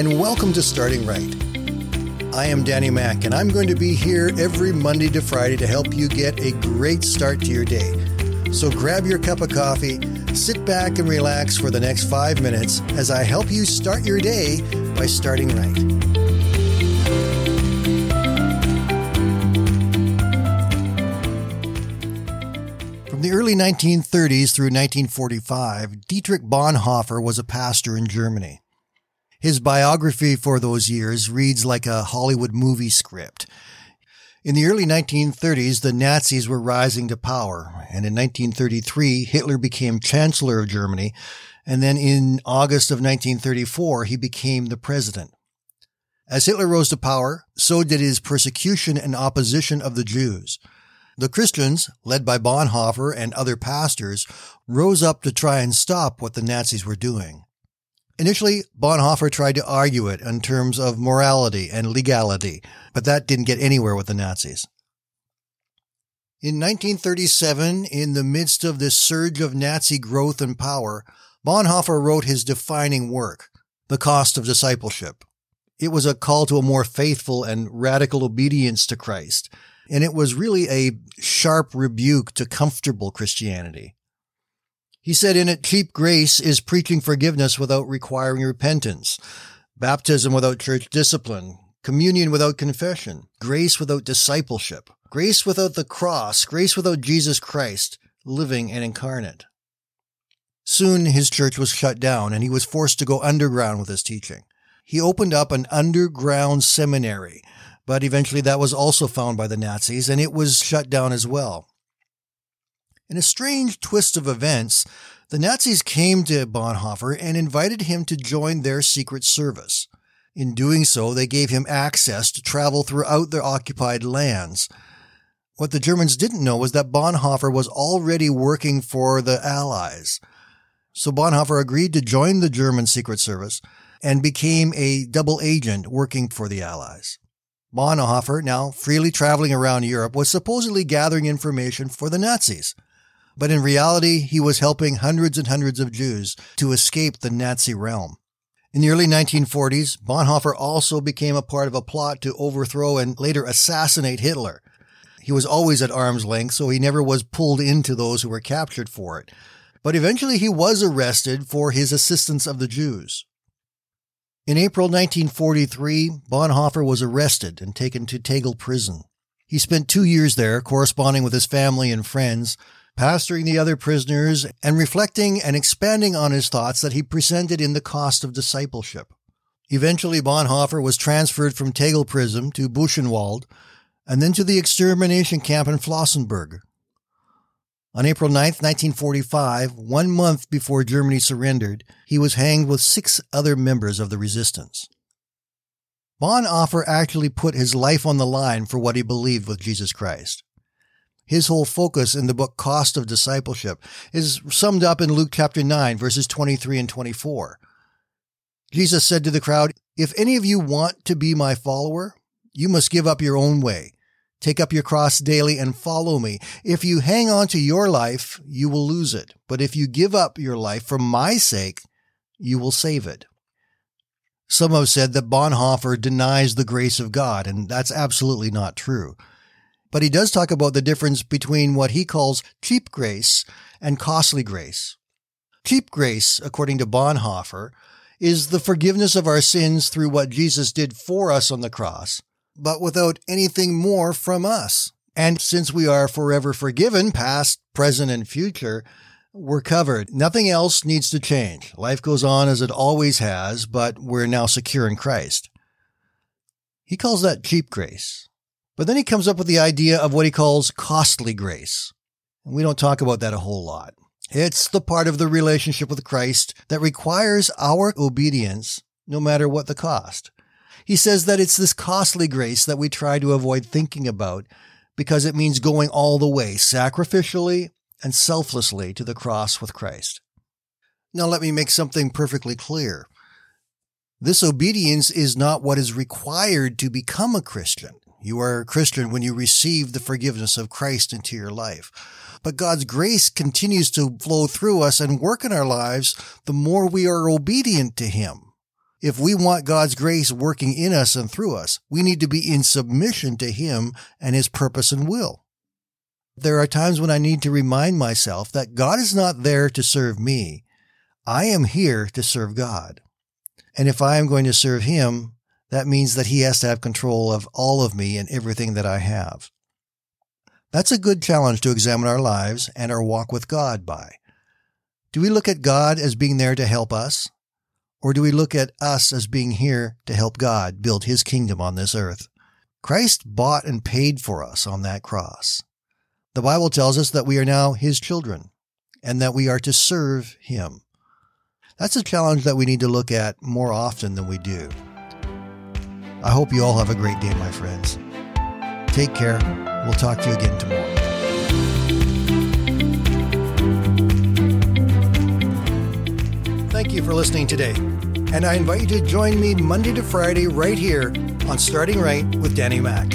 and welcome to Starting Right. I am Danny Mack, and I'm going to be here every Monday to Friday to help you get a great start to your day. So grab your cup of coffee, sit back and relax for the next five minutes as I help you start your day by starting right. From the early 1930s through 1945, Dietrich Bonhoeffer was a pastor in Germany. His biography for those years reads like a Hollywood movie script. In the early 1930s, the Nazis were rising to power, and in 1933, Hitler became Chancellor of Germany, and then in August of 1934, he became the president. As Hitler rose to power, so did his persecution and opposition of the Jews. The Christians, led by Bonhoeffer and other pastors, rose up to try and stop what the Nazis were doing. Initially, Bonhoeffer tried to argue it in terms of morality and legality, but that didn't get anywhere with the Nazis. In 1937, in the midst of this surge of Nazi growth and power, Bonhoeffer wrote his defining work, The Cost of Discipleship. It was a call to a more faithful and radical obedience to Christ, and it was really a sharp rebuke to comfortable Christianity. He said in it, cheap grace is preaching forgiveness without requiring repentance, baptism without church discipline, communion without confession, grace without discipleship, grace without the cross, grace without Jesus Christ, living and incarnate. Soon his church was shut down and he was forced to go underground with his teaching. He opened up an underground seminary but eventually that was also found by the Nazis and it was shut down as well. In a strange twist of events, the Nazis came to Bonhoeffer and invited him to join their secret service. In doing so, they gave him access to travel throughout their occupied lands. What the Germans didn't know was that Bonhoeffer was already working for the Allies. So Bonhoeffer agreed to join the German Secret Service and became a double agent working for the Allies. Bonhoeffer, now freely traveling around Europe, was supposedly gathering information for the Nazis. But in reality, he was helping hundreds and hundreds of Jews to escape the Nazi realm. In the early 1940s, Bonhoeffer also became a part of a plot to overthrow and later assassinate Hitler. He was always at arm's length, so he never was pulled into those who were captured for it. But eventually he was arrested for his assistance of the Jews. In April 1943, Bonhoeffer was arrested and taken to Tegel prison. He spent two years there, corresponding with his family and friends, pastoring the other prisoners, and reflecting and expanding on his thoughts that he presented in The Cost of Discipleship. Eventually, Bonhoeffer was transferred from Tegel prison to Buchenwald and then to the extermination camp in Flossenburg. On April 9, 1945, one month before Germany surrendered, he was hanged with six other members of the resistance. Bonhoeffer actually put his life on the line for what he believed with Jesus Christ. His whole focus in the book Cost of Discipleship is summed up in Luke chapter 9, verses 23 and 24. Jesus said to the crowd, If any of you want to be my follower, you must give up your own way Take up your cross daily and follow me. If you hang on to your life, you will lose it. But if you give up your life for my sake, you will save it. Some have said that Bonhoeffer denies the grace of God, and that's absolutely not true. But he does talk about the difference between what he calls cheap grace and costly grace. Cheap grace, according to Bonhoeffer, is the forgiveness of our sins through what Jesus did for us on the cross but without anything more from us. And since we are forever forgiven, past, present, and future, we're covered. Nothing else needs to change. Life goes on as it always has, but we're now secure in Christ. He calls that cheap grace. But then he comes up with the idea of what he calls costly grace. And we don't talk about that a whole lot. It's the part of the relationship with Christ that requires our obedience no matter what the cost. He says that it's this costly grace that we try to avoid thinking about because it means going all the way, sacrificially and selflessly to the cross with Christ. Now, let me make something perfectly clear. This obedience is not what is required to become a Christian. You are a Christian when you receive the forgiveness of Christ into your life. But God's grace continues to flow through us and work in our lives the more we are obedient to Him. If we want God's grace working in us and through us, we need to be in submission to Him and His purpose and will. There are times when I need to remind myself that God is not there to serve me. I am here to serve God. And if I am going to serve Him, that means that He has to have control of all of me and everything that I have. That's a good challenge to examine our lives and our walk with God by. Do we look at God as being there to help us? Or do we look at us as being here to help God build His kingdom on this earth? Christ bought and paid for us on that cross. The Bible tells us that we are now His children and that we are to serve Him. That's a challenge that we need to look at more often than we do. I hope you all have a great day, my friends. Take care. We'll talk to you again tomorrow. Thank you for listening today. And I invite you to join me Monday to Friday right here on Starting Right with Danny Mack.